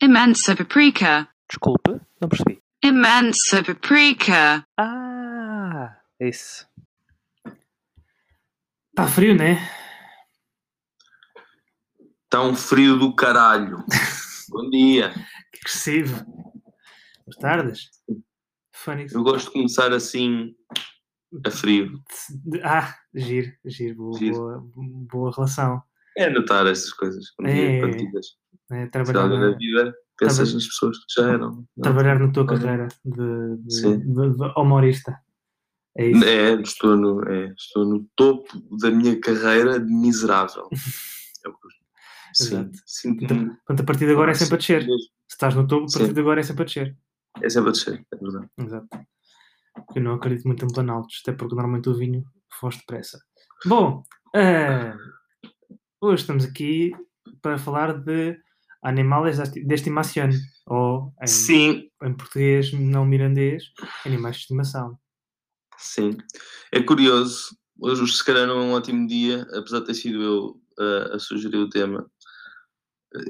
Imensa paprika. Desculpe, não percebi. Imensa paprika. Ah, isso. Está frio, né? Está um frio do caralho. Bom dia. Que agressivo. Boas tardes. Fónix. Eu gosto de começar assim, a frio. Ah, giro, giro. Boa, Giro. boa, boa relação. É notar essas coisas. Quando É. quando tidas. Né? Trabalhar, na vida, pensas Trabalho- nas pessoas que já eram. não? trabalhar na tua carreira de, de, de- de humorista. É isso. É, estou no, é, estou no topo da minha carreira de miserável. É o que eu- Sim, sinto-me. Portanto, a partir de agora é sempre a descer. Se estás no topo, a partir Sim. de agora é sempre a descer. É sempre a descer, é verdade. Exato. Eu não acredito muito em planaltos, até porque normalmente o vinho foste depressa. Bom, eh, hoje estamos aqui para falar de animais de estimação, ou em, Sim, em português não mirandês, animais de estimação. sim. É curioso. Hoje, se calhar, não é um ótimo dia, apesar de ter sido eu uh, a sugerir o tema.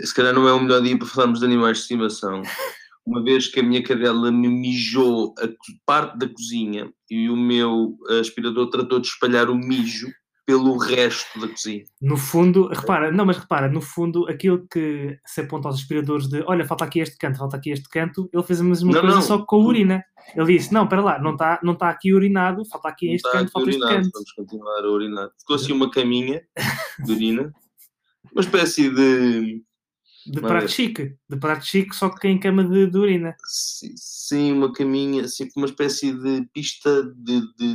Se calhar não é o melhor dia para falarmos de animais de estimação. Uma vez que a minha cadela me mijou a parte da cozinha e o meu aspirador tratou de espalhar o mijo pelo resto da cozinha. No fundo, repara, não, mas repara, no fundo, aquilo que se aponta aos aspiradores de olha, falta aqui este canto, falta aqui este canto, ele fez a mesma Não, coisa não. só com a urina. Ele disse: Não, espera lá, não está não tá aqui urinado, falta aqui este está canto, falta este urinado, canto. Vamos continuar a urinar. Ficou assim uma caminha de urina, uma espécie de. De prato chique, de prato chique, só que em cama de, de urina. Sim, sim, uma caminha, assim, uma espécie de pista de. de-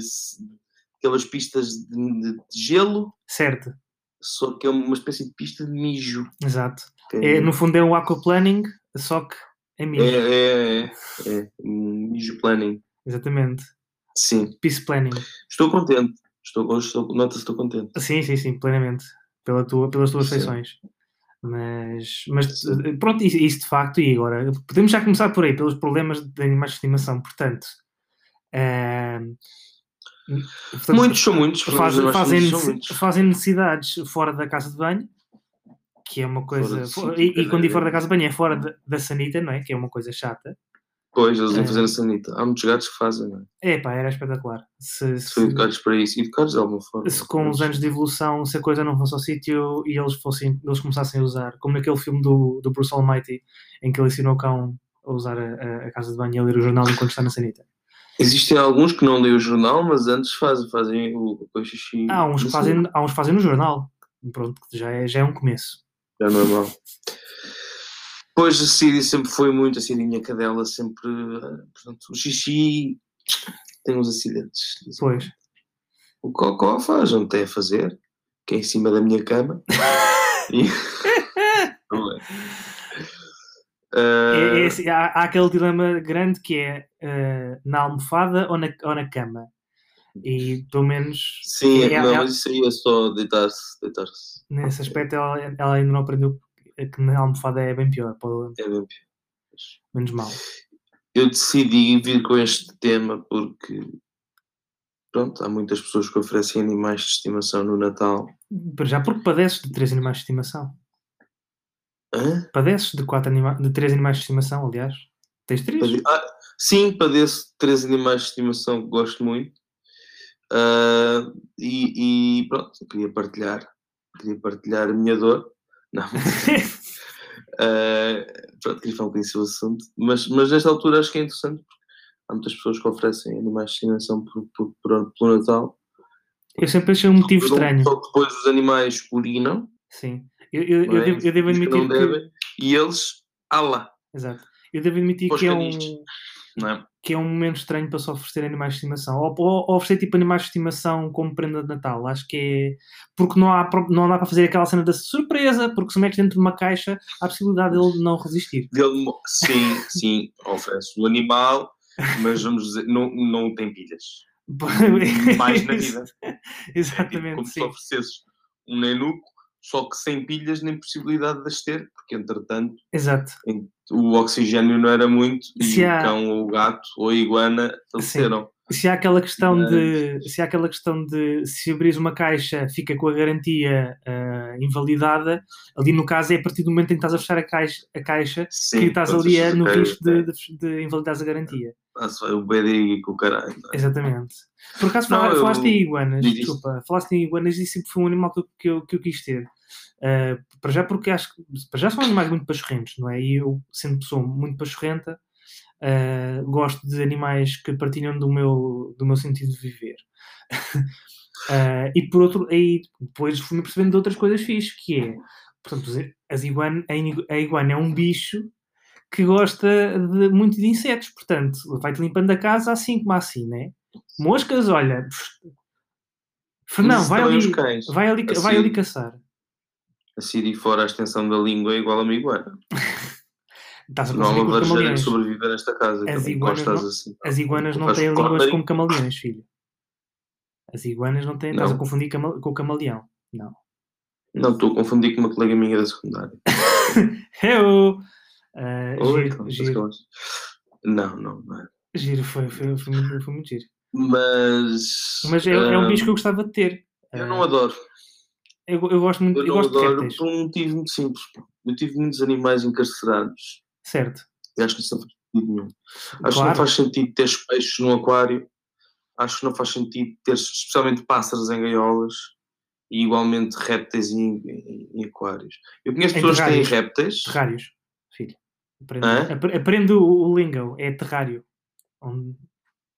aquelas pistas de, de- de gelo, Certo, só que é uma espécie de pista de mijo. exato. Que É, no fundo é um aquaplaning, só que em mijo. é, é, é, é, mijo planning. Exatamente. Sim, Peace planning. estou contente. Estou, hoje estou, nota-se que estou contente. Sim, sim, sim, plenamente. Pela tua, pelas tuas Sim. feições. Mas, mas pronto, isso, de facto, e agora podemos já começar por aí, pelos problemas de animais de estimação. Portanto, ehm, portanto, Muitos são muitos. faz- fazem, muitos fazem necessidades fora da casa de banho, que é uma coisa. do fo- sítio, e, e quando digo fora da casa de banho é fora da, da sanita, não é? Que é uma coisa chata. Pois, eles vão É. fazer a sanita. Há muitos gatos que fazem, não é? Epá, era espetacular. Se, se- São educados para isso. Educados de alguma forma. se com os anos de evolução, se a coisa não fosse ao sítio e eles, fossem, eles começassem a usar, como naquele filme do, do Bruce Almighty, em que ele ensinou o cão a usar a, a- a casa de banho e a ler o jornal enquanto está na sanita. Existem alguns que não leem o jornal, mas antes fazem, fazem o, o xixi. Há uns, que fazem, há uns que fazem no jornal. Pronto, já é, já é um começo. Já é mau. Pois a Cidi sempre foi muito, a Cidi, minha cadela, sempre. Portanto, o xixi tem uns acidentes. Pois. O cocó faz, não tem a fazer, que é em cima da minha cama. E- Não é? É- é Ah, assim, há, há aquele dilema grande que é eh, na almofada ou na, ou na cama. E pelo menos sim, é- não, é- mas isso aí é só deitar-se. Deitar-se. nesse aspecto ela, ela ainda não aprendeu que na almofada é bem pior, pô, É bem pior. menos mal. Eu decidi vir com este tema porque, pronto, há muitas pessoas que oferecem animais de estimação no Natal. Já porque padeces de três animais de estimação. Hã? Padeces de, quatro anima de três animais de estimação, aliás. Tens três? Pade- Ah, sim, padeço de três animais de estimação que gosto muito. Ah, e, e pronto, queria partilhar. Queria partilhar a minha dor. Não. Ah, pronto, queria falar um bocadinho sobre o assunto. Mas, mas nesta altura acho que é interessante porque há muitas pessoas que oferecem animais de estimação por, por, por, pelo Natal. Eu sempre achei um motivo estranho. Só depois os animais urinam. Sim. Eu, eu, devo, eu devo que admitir que. devem, e eles, ala, Exato. Eu devo admitir que é, um, é? que é um momento estranho para se oferecer animais de estimação. Ou, ou, ou oferecer tipo animais de estimação como prenda de Natal. Acho que é. Porque não, há, não dá para fazer aquela cena da surpresa, porque se metes dentro de uma caixa, há a possibilidade dele não resistir. Dele sim, sim, oferece o animal, mas vamos dizer, não, não tem pilhas. Mais na vida. É tipo Exatamente, como se sim. oferecesses um nenuco, só que sem pilhas nem possibilidade de as ter, porque entretanto Exato. o oxigênio não era muito e Se o há- cão ou o gato ou a iguana faleceram. se há aquela questão Mas- de se há aquela questão de se abris uma caixa fica com a garantia ah, invalidada, ali no caso é a partir do momento em que estás a fechar a caixa, a caixa Sim, que estás ali a no risco de, é. de, de invalidares a garantia. O BD com o caralho. é? Exatamente. Por acaso Não, fala- eu- falaste em iguanas, diz isso. desculpa, falaste em iguanas e sempre foi um animal que eu, que eu, quis ter. Ah, para já porque acho que para já são animais muito pachorrentos, não é? E eu, sendo pessoa muito pachorrenta, ah, gosto de animais que partilham do meu, do meu sentido de viver. Ah, e por outro, aí depois fui-me percebendo de outras coisas fixes, que é, portanto, as iguana, a igu- a iguana é um bicho que gosta de, muito de insetos, portanto, vai-te limpando a casa assim como assim, né? Moscas, olha, Fernão, vai ali, vai ali, Assim. vai ali caçar. Assim de fora a extensão da língua é igual a uma iguana. Estás a Não há uma que sobreviver nesta casa. As também iguanas não- assim. As iguanas não têm línguas como camaleões, filho. As iguanas não têm, estás a Não. confundir com o camaleão. Não. Não, estou a confundir com uma colega minha da secundária. Eu! Ah, Oi, giro, Não, não, não é. giro, foi, foi, foi, muito, foi muito giro. Mas. Mas é, é um ah, bicho que eu gostava de ter. Eu Ah, não adoro. eu, eu gosto muito Eu eu gosto de adoro répteis. por um motivo muito simples. Eu tive muitos animais encarcerados. Certo. Acho que isso não faz sentido nenhum. Acho que Claro. não faz sentido ter peixes no aquário. Acho que não faz sentido ter especialmente pássaros em gaiolas e igualmente répteis em, em- em aquários. Eu conheço Em pessoas que têm terrários. répteis. Terrários, filho. Aprende, aprende o, o lingo, é terrário. Um,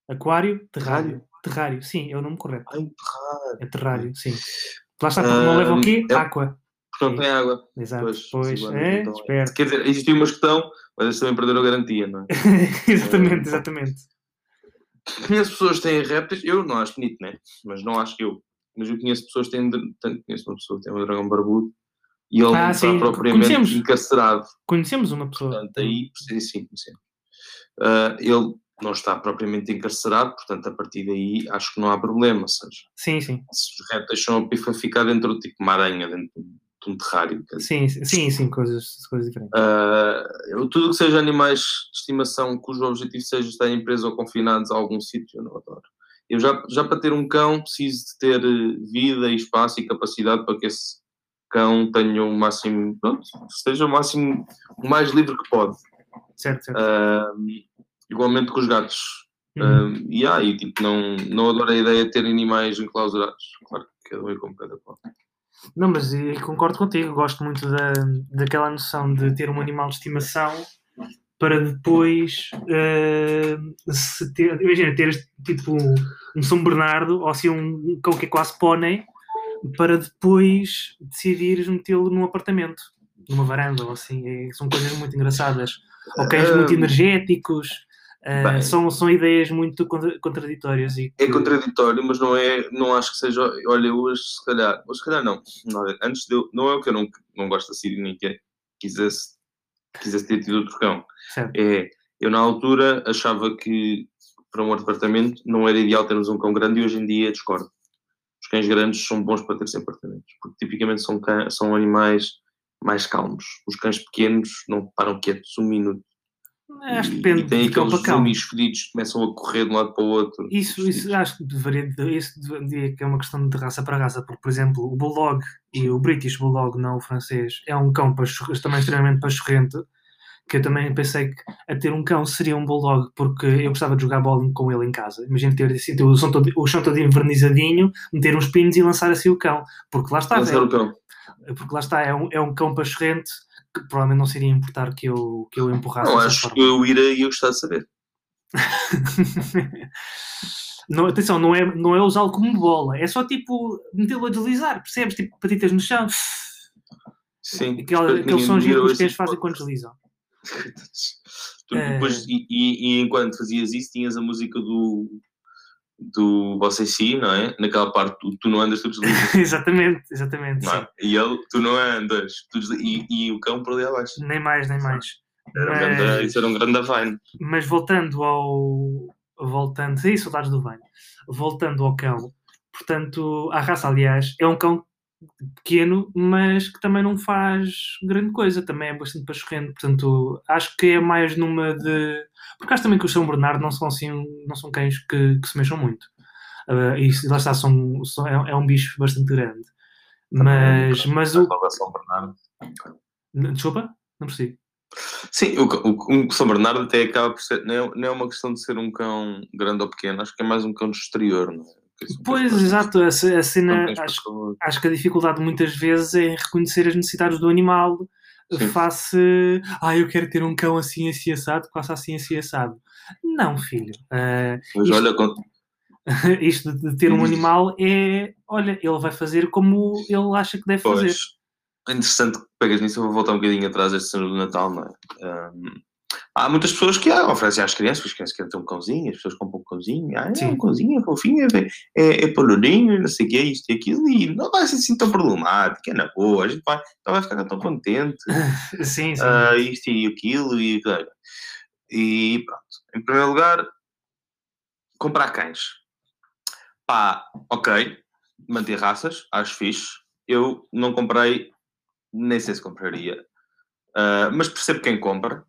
aquário, terrário. Terrário, sim, é o nome correto. Ai, terrário. É terrário, sim. Lá está, porque não leva o quê? é-. Porque não tem água. Exato. Pois, Pois, é, então é. esperto. Quer dizer, existia uma questão, mas eles também perderam a garantia, não é? exatamente, exatamente. Conheço pessoas que têm répteis, eu não acho bonito, né? Mas não acho que eu. Mas eu conheço pessoas que têm. Tanto conheço uma pessoa que tem um dragão barbudo e ele Ah, não sim, está propriamente conhecemos. encarcerado. Conhecemos uma pessoa. Portanto, aí, sim, sim, conhecemos. Ah, ele não está propriamente encarcerado, portanto, a partir daí acho que não há problema. Ou seja, Sim, sim. se os são a ficar dentro, tipo uma aranha, dentro de um terrário. quer dizer, Sim, sim, sim, coisas, coisas diferentes. eu- tudo que seja animais de estimação cujo objetivo seja estarem presos ou confinados a algum sítio, eu não adoro. Eu já, já para ter um cão preciso de ter eh, vida e espaço e capacidade para que esse cão tenha o máximo, pronto, esteja o máximo, o mais livre que pode. Certo, certo. Ah, igualmente com os gatos. Uhum. Ah, e aí, tipo, não, não adoro a ideia de ter animais enclausurados. Claro que cada um é como cada qual. Não, mas eh, concordo contigo, gosto muito da, daquela noção de ter um animal de estimação para depois eh, se ter, imagina, teres tipo um São Bernardo ou assim um cão que é quase pônei para depois decidires metê-lo num apartamento, numa varanda ou assim, É- são coisas muito engraçadas. Ou cães Ah, muito energéticos, eh, bem. são, são ideias muito contra- contraditórias e É que- contraditório, mas não é, não acho que seja, olha, hoje se calhar, ou se calhar não, não é, antes de eu, não é o que eu não, não gosto da Síria nem que quisesse, quisesse ter tido outro cão, certo. é, eu na altura achava que para um apartamento não era ideal termos um cão grande e hoje em dia discordo. Cães grandes são bons para ter sem apartamentos, porque tipicamente são, cã- são animais mais calmos. Os cães pequenos não param quietos um minuto. Acho que depende e tem de cão aqueles zoomies fedidos que começam a correr de um lado para o outro. Isso, isso acho que deveria, isso deveria que é uma questão de raça para raça, porque, por exemplo, o Bulldog e o British Bulldog, não o francês, é um cão também extremamente pachorrento, que eu também pensei que a ter um cão seria um Bulldog, porque eu gostava de jogar bowling com ele em casa. Imagina ter assim, ter o, chão todo, o chão todo envernizadinho, meter uns pinos e lançar assim o cão, porque lá está, Lançar é, o cão. porque lá está, é um, é um cão pachorrento que provavelmente não seria importar que eu, que eu empurrasse Não, acho forma. que eu ir aí eu gostar de saber. não, atenção, não é, não é usá-lo como bola, é só tipo metê-lo a deslizar, percebes? Tipo patitas no chão, Sim. que aquele que os cães fazem quando deslizam. Tu É. depois, e, e- e enquanto fazias isso, tinhas a música do, do Você Sim, não é? Naquela parte, tu, tu não andas, tu deslizas. exatamente, exatamente. é? E ele, tu não andas, tu e, e o cão por ali abaixo. Nem mais, nem mais. Era um grande, Mas, isso era um grande Vine. mas voltando ao. Voltando. Sim, saudades do banho. Voltando ao cão. Portanto, a raça, aliás, é um cão pequeno, mas que também não faz grande coisa, também é bastante pachorrento. Portanto, acho que é mais numa de. Porque acho também que os São Bernardo não são assim, não são cães que, que se mexam muito. Uh, e lá está, são, são- é, é um bicho bastante grande. Mas, mas o. A São Bernardo. Desculpa? Não percebi. Sim, o, o, o São Bernardo até acaba por ser. Não é, não é uma questão de ser um cão grande ou pequeno, acho que é mais um cão de exterior, não é? Pois, exato, a, a cena. Acho, acho que a dificuldade muitas vezes é em reconhecer as necessidades do animal Sim. face. Ah, eu quero ter um cão assim, assim assado, faça assim, assim assado. Não, filho. Ah, Mas Isto- olha, con- isto de ter um animal é. Olha, ele vai fazer como ele acha que deve fazer. Pois, é interessante que pegas nisso, eu vou voltar um bocadinho atrás deste cena do Natal, não é? Ahm, há muitas pessoas que ah, oferecem às crianças, as crianças querem ter um cãozinho, as pessoas compram um cãozinho, ah, é um cãozinho, é fofinho, é, é, é pelourinho, não sei o que, isto e aquilo, e não vai ser assim tão problemático, é na boa, a gente vai, não vai ficar tão contente, Sim, sim. ah, isto e aquilo, e. E pronto, em primeiro lugar, comprar cães. Pá, ok, manter raças, acho fixe. Eu não comprei, nem sei se compraria, Ah, mas percebo quem compra,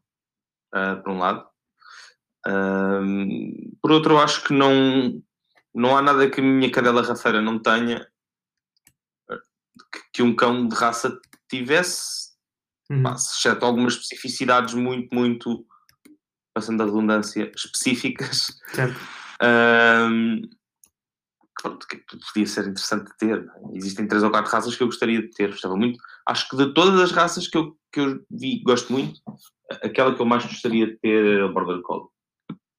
ah, por um lado. Por outro, eu acho que não, não há nada que a minha cadela rafeira não tenha ah, que, um cão de raça tivesse, Uhum. pá, exceto algumas especificidades muito, muito, passando a redundância, específicas. Certo. Que podia ser interessante de ter. é? Existem três ou quatro raças que eu gostaria de ter, gostava muito. Acho que de todas as raças que eu, que eu vi, gosto muito, aquela que eu mais gostaria de ter é o Border Collie.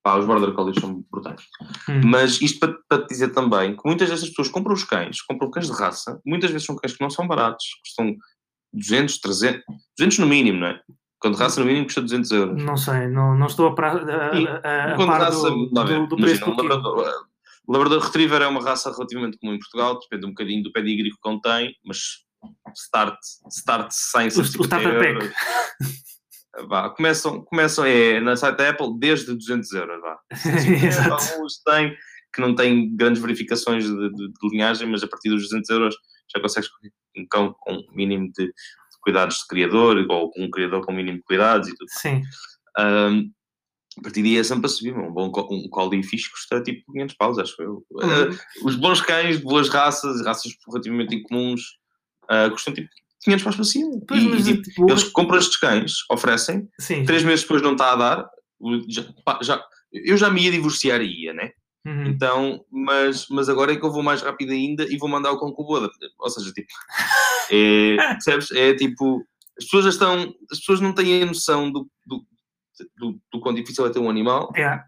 Pá, os Border Collies são brutais. Hum. Mas isto para, para te dizer também que muitas dessas pessoas compram os cães, compram cães de raça, muitas vezes são cães que não são baratos, custam 200, 300, 200 no mínimo, não é? De raça no mínimo custa 200 euros. Não sei, não, não estou a, pra, a, a, a, Quando par raça, do, lá ver, do, do preço imagina, um do labrador, o labrador retriever é uma raça relativamente comum em Portugal, depende um bocadinho do pedigree que tem, mas start, start sem O- o 150 starter pack. euros. Vá, começam, começam é, na site da Apple desde 200 euros. Vá. Alguns têm que não têm grandes verificações de, de- de linhagem, mas a partir dos 200 euros já consegues um cão com um mínimo de, de cuidados de criador ou com um criador com um mínimo de cuidados e tudo. Sim, Ahm, a partir daí é sempre a subir. Um bom um collie fixe custa tipo 500 paus, acho eu. Uhum. Ah, os bons cães de boas raças, raças relativamente incomuns, ah, custam tipo 500 paus para cima. Pois, E- mas, e, tipo, tipo, eles compram estes cães, oferecem, sim. três meses depois não está a dar. já- pá, já- eu já me ia divorciar e ia, né? Uhum. Então, mas, mas agora é que eu vou mais rápido ainda e vou mandar o cão com o boda. Ou seja, tipo, é, percebes? É tipo, as pessoas já estão, as pessoas não têm a noção do, do, do, do quão difícil é ter um animal. É.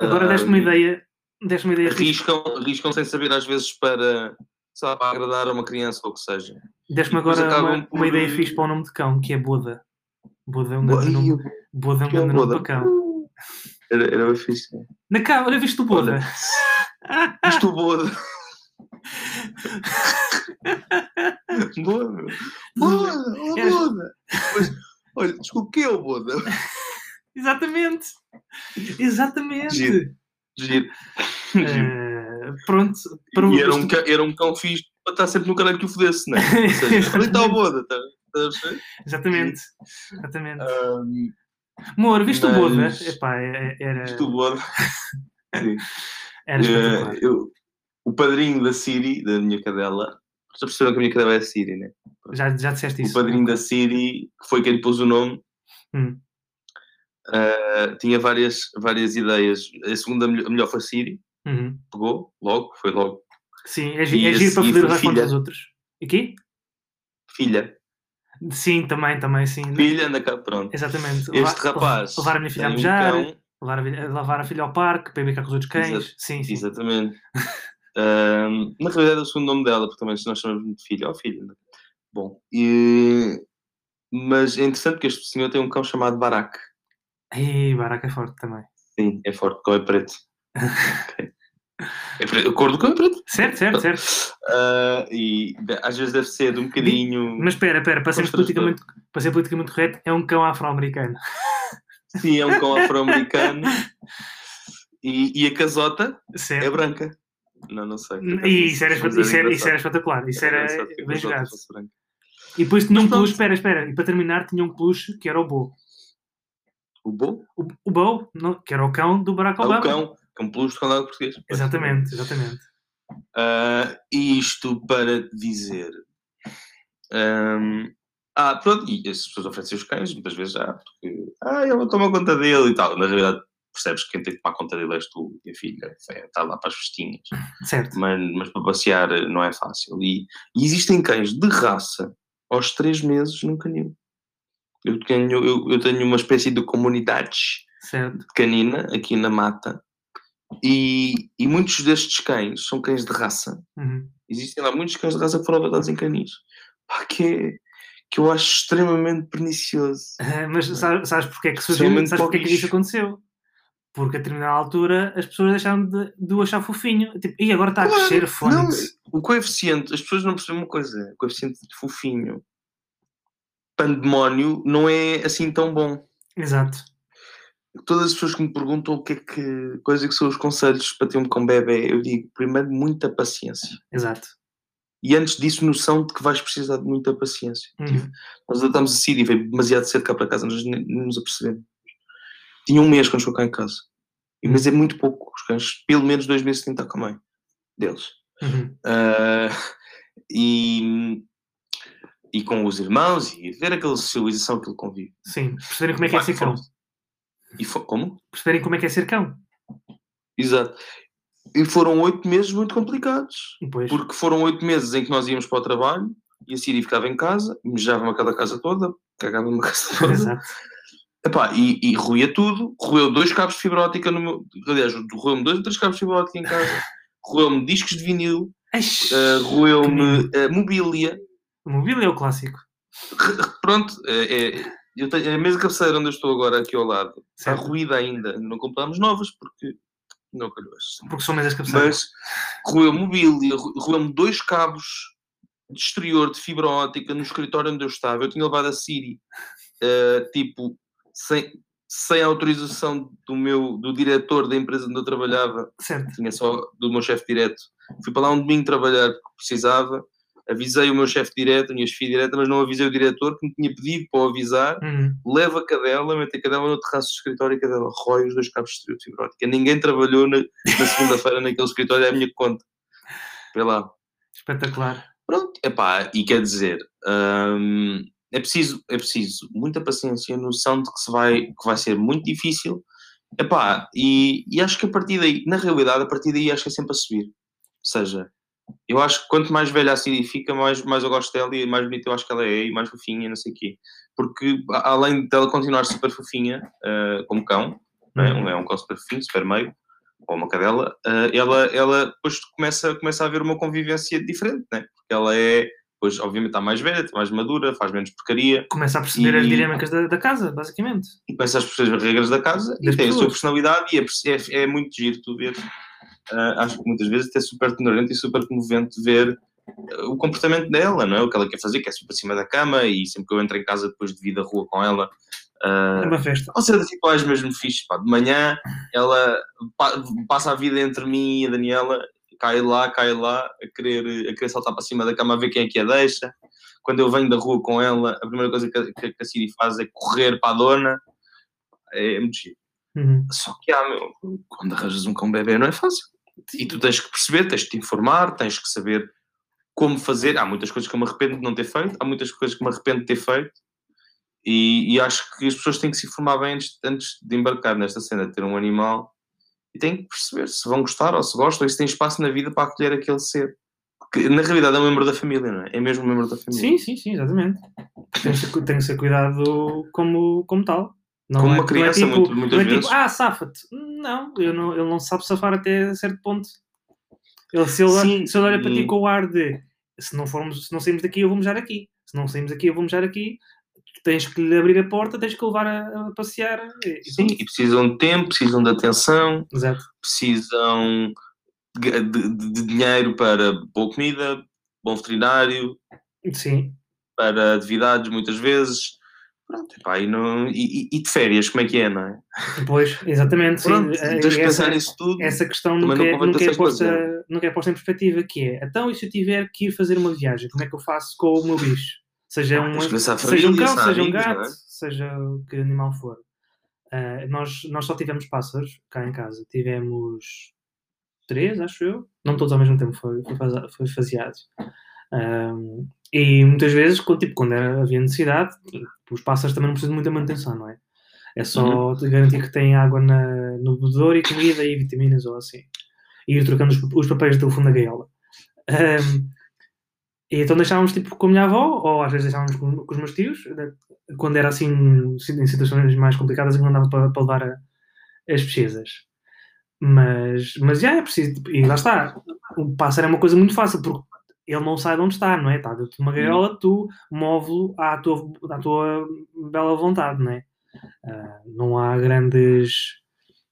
Agora deste uma Ah, ideia. Deste uma ideia. Arriscam, arriscam sem saber às vezes para, lá, para agradar a uma criança ou o que seja. Deste-me e depois agora uma, por- uma ideia fixe para o nome de cão, que é Boda. Boda é um grande nome. Boda é um é grande nome Boda? para cão. Era, era bem fixe. Na cá, olha, viste o Boda. Isto o boda. Boda, oh, Eras- boda. Olha, desculpa, o que é o boda? Exatamente. Exatamente. Giro. Giro. Giro. Pronto. E era um, cão, era um cão fixe para estar sempre no caralho que o fodesse, não é? Ou seja, ali está o boda, tá? A perceber? Exatamente. Exatamente. Ahm, Amor, viste o Boda? mas- Epá, é- era, isto o boda. Sim. era. Eh, eu- o padrinho da Siri, da minha cadela, já perceberam que a minha cadela é a Siri, né? Já, já disseste O isso. padrinho da Siri, que foi quem lhe pôs o nome, Hum. Uh, tinha várias, várias ideias. A segunda melhor, a melhor foi Siri, Uhum. pegou logo, foi logo. Sim, é, gi- é giro para fontes filha. dos outros. E quê? Filha, Sim, também, também, sim. filha, anda cá, pronto. Exatamente. Este rapaz Levar a minha filha a tem um levar, a, filha- levar a filha ao parque, para brincar com os outros cães. Sim, sim. exatamente. Um, na realidade é o segundo nome dela, porque também se nós chamamos de filha, ó filha. né? Bom, e, mas é interessante que este senhor tem um cão chamado Barack. Ei, Baraca é forte também. Sim, é forte, cão é preto. Ok. É. A cor do cão é preto. Certo, certo, certo. Uh, e às vezes deve ser de um bocadinho. Mas espera, espera, para politicamente, para ser politicamente correto, é um cão afro-americano. Sim, é um cão afro-americano. E, e a casota é Certo. branca. Não, não sei. E isso era, isso era, isso era espetacular. Isso era que bem jogado. E depois tinha um peluche, espera, espera. E para terminar, tinha um peluche que era o Bo. O Bo? O, o Bo, não, que era o cão do Barack Ah, Obama. o cão, um peluche de condado português. Exatamente, exatamente. Ah, isto para dizer. ahm, ah, pronto, e as pessoas oferecem os cães, muitas vezes já, porque. Ah, eu vou tomar conta dele e tal. Na realidade, percebes que quem tem que tomar conta dele és tu e a filha. Está lá para as festinhas. Certo. Mas, mas para passear eh, não é fácil. E, e existem cães de raça aos três meses num canil. Eu tenho, eu, eu tenho uma espécie de comunidades Certo. canina aqui na mata. E, e muitos destes cães são cães de raça. Uhum. Existem lá muitos cães de raça que foram adotados em canis. Pá, que, é, que eu acho extremamente pernicioso. Ah, mas sabes, sabes porque é que surgiu? Sabes porque é que isso aconteceu? Porque a determinada altura as pessoas deixaram de, de o achar fofinho. Tipo, e agora está a crescer, Não, fónix. o coeficiente, as pessoas não percebem uma coisa: o coeficiente de fofinho, pandemónio, não é assim tão bom. Exato. Todas as pessoas que me perguntam o que é que, quais é que são os conselhos para ter um cão bebê, eu digo, primeiro, muita paciência. Exato. E antes disso, noção de que vais precisar de muita paciência. Uhum. Nós adotámos a Siri, veio demasiado cedo cá para casa, nós nem, nem nos apercebemos. Tinha um mês quando chegou cá em casa. E, mas é muito pouco. Os cães, pelo menos dois meses, têm que estar com a mãe deles. Uhum. Ah, e, e com os irmãos e ver aquela socialização, aquele convívio. Sim. Perceberem como é que é ser cão. E fo- como? Perceberem como é que é ser cão. Exato. E foram oito meses muito complicados. Depois. Porque foram oito meses em que nós íamos para o trabalho e a Siri ficava em casa, mijava-me aquela casa toda, cagava-me a casa toda. Exato. Epá, e, e roía tudo, roeu dois cabos de fibra óptica no meu. Aliás, roeu-me dois ou três cabos de fibra óptica em casa, roeu-me discos de vinil, uh, roeu-me uh, mobília. Mobília é o clássico. Pronto, é, é- eu tenho, a mesa cabeceira onde eu estou agora, aqui ao lado, está ruída ainda. Não compramos novas porque não calhou. Porque são mesas cabeceiras. Mas roeu mobília, ro- roeu-me dois cabos de exterior de fibra óptica no escritório onde eu estava. Eu tinha levado a Siri, eh, tipo, sem, sem autorização do meu do diretor da empresa onde eu trabalhava, Certo. tinha só do meu chefe direto. Fui para lá um domingo trabalhar porque precisava. Avisei o meu chefe direto, a minha chefia direta, mas não avisei o diretor que me tinha pedido para o avisar. Uhum. Leva a cadela, mete a cadela no terraço do escritório e a cadela rói os dois cabos de exterior de fibra. Ninguém trabalhou na, na segunda-feira naquele escritório, é a minha conta. Vê lá. Espetacular. Pronto, epá, e quer dizer, hum, é, preciso, é preciso muita paciência, noção de que, se vai, que vai ser muito difícil, epá, e, e acho que a partir daí, na realidade, a partir daí acho que é sempre a subir. Ou seja, eu acho que quanto mais velha a Siri fica, mais, mais eu gosto dela e mais bonita eu acho que ela é, e mais fofinha, não sei o quê. Porque, além dela continuar super fofinha, ah, como cão, é? Uhum. Um- é um cão super fofinho, super meio, ou uma cadela, ah, ela, ela depois começa, começa a haver uma convivência diferente, né? porque ela é, depois, obviamente, está mais velha, está mais madura, faz menos porcaria, Começa a perceber as E- dinâmicas da, da casa, basicamente. e começa a perceber as regras da casa, Das e tem a sua pessoas. personalidade, e é, é, é muito giro tu ver. Ah, acho que muitas vezes até super tolerante e super comovente ver ah, o comportamento dela, não é? O que ela quer fazer, que é super cima da cama, e sempre que eu entro em casa depois de vir da rua com ela, ah, É uma festa. Ou seja, tipo, às mesmo fixe, pá. De manhã, ela pa- passa a vida entre mim e a Daniela, cai lá, cai lá, a querer, a querer saltar para cima da cama a ver quem é que a deixa. Quando eu venho da rua com ela, a primeira coisa que a, que a Siri faz é correr para a dona. É, muito giro. Uhum. Só que, ah, meu, quando arranjas um cão bebê não é fácil. E tu tens que perceber, tens que te informar, tens que saber como fazer. Há muitas coisas que eu me arrependo de não ter feito, há muitas coisas que me arrependo de ter feito. E, e acho que as pessoas têm que se informar bem antes, antes de embarcar nesta cena, de ter um animal. E têm que perceber se vão gostar ou se gostam e se têm espaço na vida para acolher aquele ser. Porque na realidade é um membro da família, não é? É mesmo um membro da família. Sim, sim, sim, exatamente. Tem que ser, tem que ser cuidado como, como tal. Não Como é, uma criança, é tipo, muito- muitas é vezes. tipo, ah, safa-te. Não, eu não, ele não sabe safar até certo ponto. Ele, se, ele, Sim, se ele olha para ti e- com o ar de se não, formos, se não saímos daqui, eu vou mejar aqui. Se não saímos daqui, eu vou mejar aqui. Tens que lhe abrir a porta, tens que levar a, a passear. E, Sim, e precisam de tempo, precisam de atenção, Exato. precisam de, de- de dinheiro para boa comida, bom veterinário, Sim. para atividades muitas vezes. Pronto, epá, e, não, e, e- de férias, como é que é, não é? Pois, exatamente, sim. Pronto, Eh, tens e de pensar nisso tudo. essa questão nunca, é, nunca, é posta, nunca é posta em perspectiva, que é, então e se eu tiver que ir fazer uma viagem, como é que eu faço com o meu bicho? Seja Ah, um, tens de pensar a seja um família, cão, se há seja um gato, é? seja o que animal for. Ah, nós, nós só tivemos pássaros cá em casa. Tivemos três, acho eu. Não todos ao mesmo tempo, foi, foi, foi faseado. Ahm, e muitas vezes, quando, tipo, quando havia necessidade, os pássaros também não precisam de muita manutenção, não é? É só Uhum. garantir que têm água na, no bebedor e comida e vitaminas ou assim. E ir trocando os, os papéis do fundo da gaiola. E então deixávamos tipo com a minha avó, ou às vezes deixávamos com, com os meus tios, quando era assim, em situações mais complicadas, e não dava para, para levar a- as pesquisas. Mas, mas já é preciso, tipo, e lá está, o pássaro é uma coisa muito fácil, porque ele não sai de onde está, não é? Está dentro de uma gaiola, tu move-lo à tua, à tua bela vontade, não é? Ah, não há grandes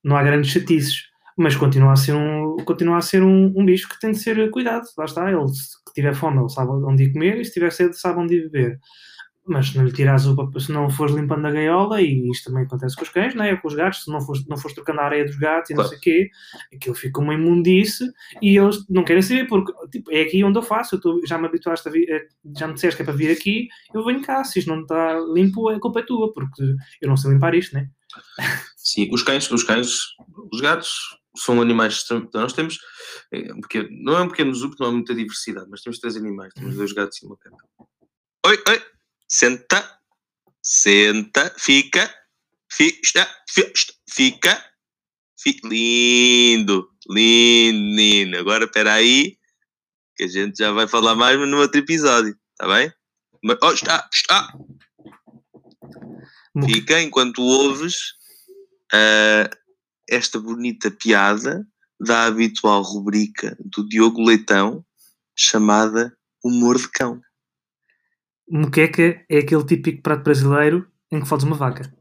não há grandes chatices, mas continua a ser um, continua a ser um, um bicho que tem de ser cuidado, lá está, ele se tiver fome, ele sabe onde ir comer, e se tiver sede, sabe onde ir beber. Mas se não lhe tirares o se não fores limpando a gaiola, e isto também acontece com os cães, não é? Com os gatos, se não fores, não fores trocando a areia dos gatos e não Claro. sei o quê, aquilo fica uma imundice e eles não querem saber, porque tipo, é aqui onde eu faço, eu tô- já me habituaste a vir, eh, já me disseste que é para vir aqui, eu venho cá, se isto não está limpo, a culpa é tua, porque eu não sei limpar isto, né? Sim, os cães, os cães, os gatos são animais Nós temos, é, um pequeno, não é um pequeno zoo porque não há muita diversidade, mas temos três animais, temos dois gatos e uma cata. Oi, oi. Senta. Senta. Fica. Fica. Fica. Fica. Lindo. Lindo, lindo. Agora, espera aí. Que a gente já vai falar mais no outro episódio. Tá bem? Mas, oh, está. Está. Fica enquanto ouves ah, esta bonita piada da habitual rubrica do Diogo Leitão chamada Humor de Cão. Moqueca é aquele típico prato brasileiro em que fodes uma vaca.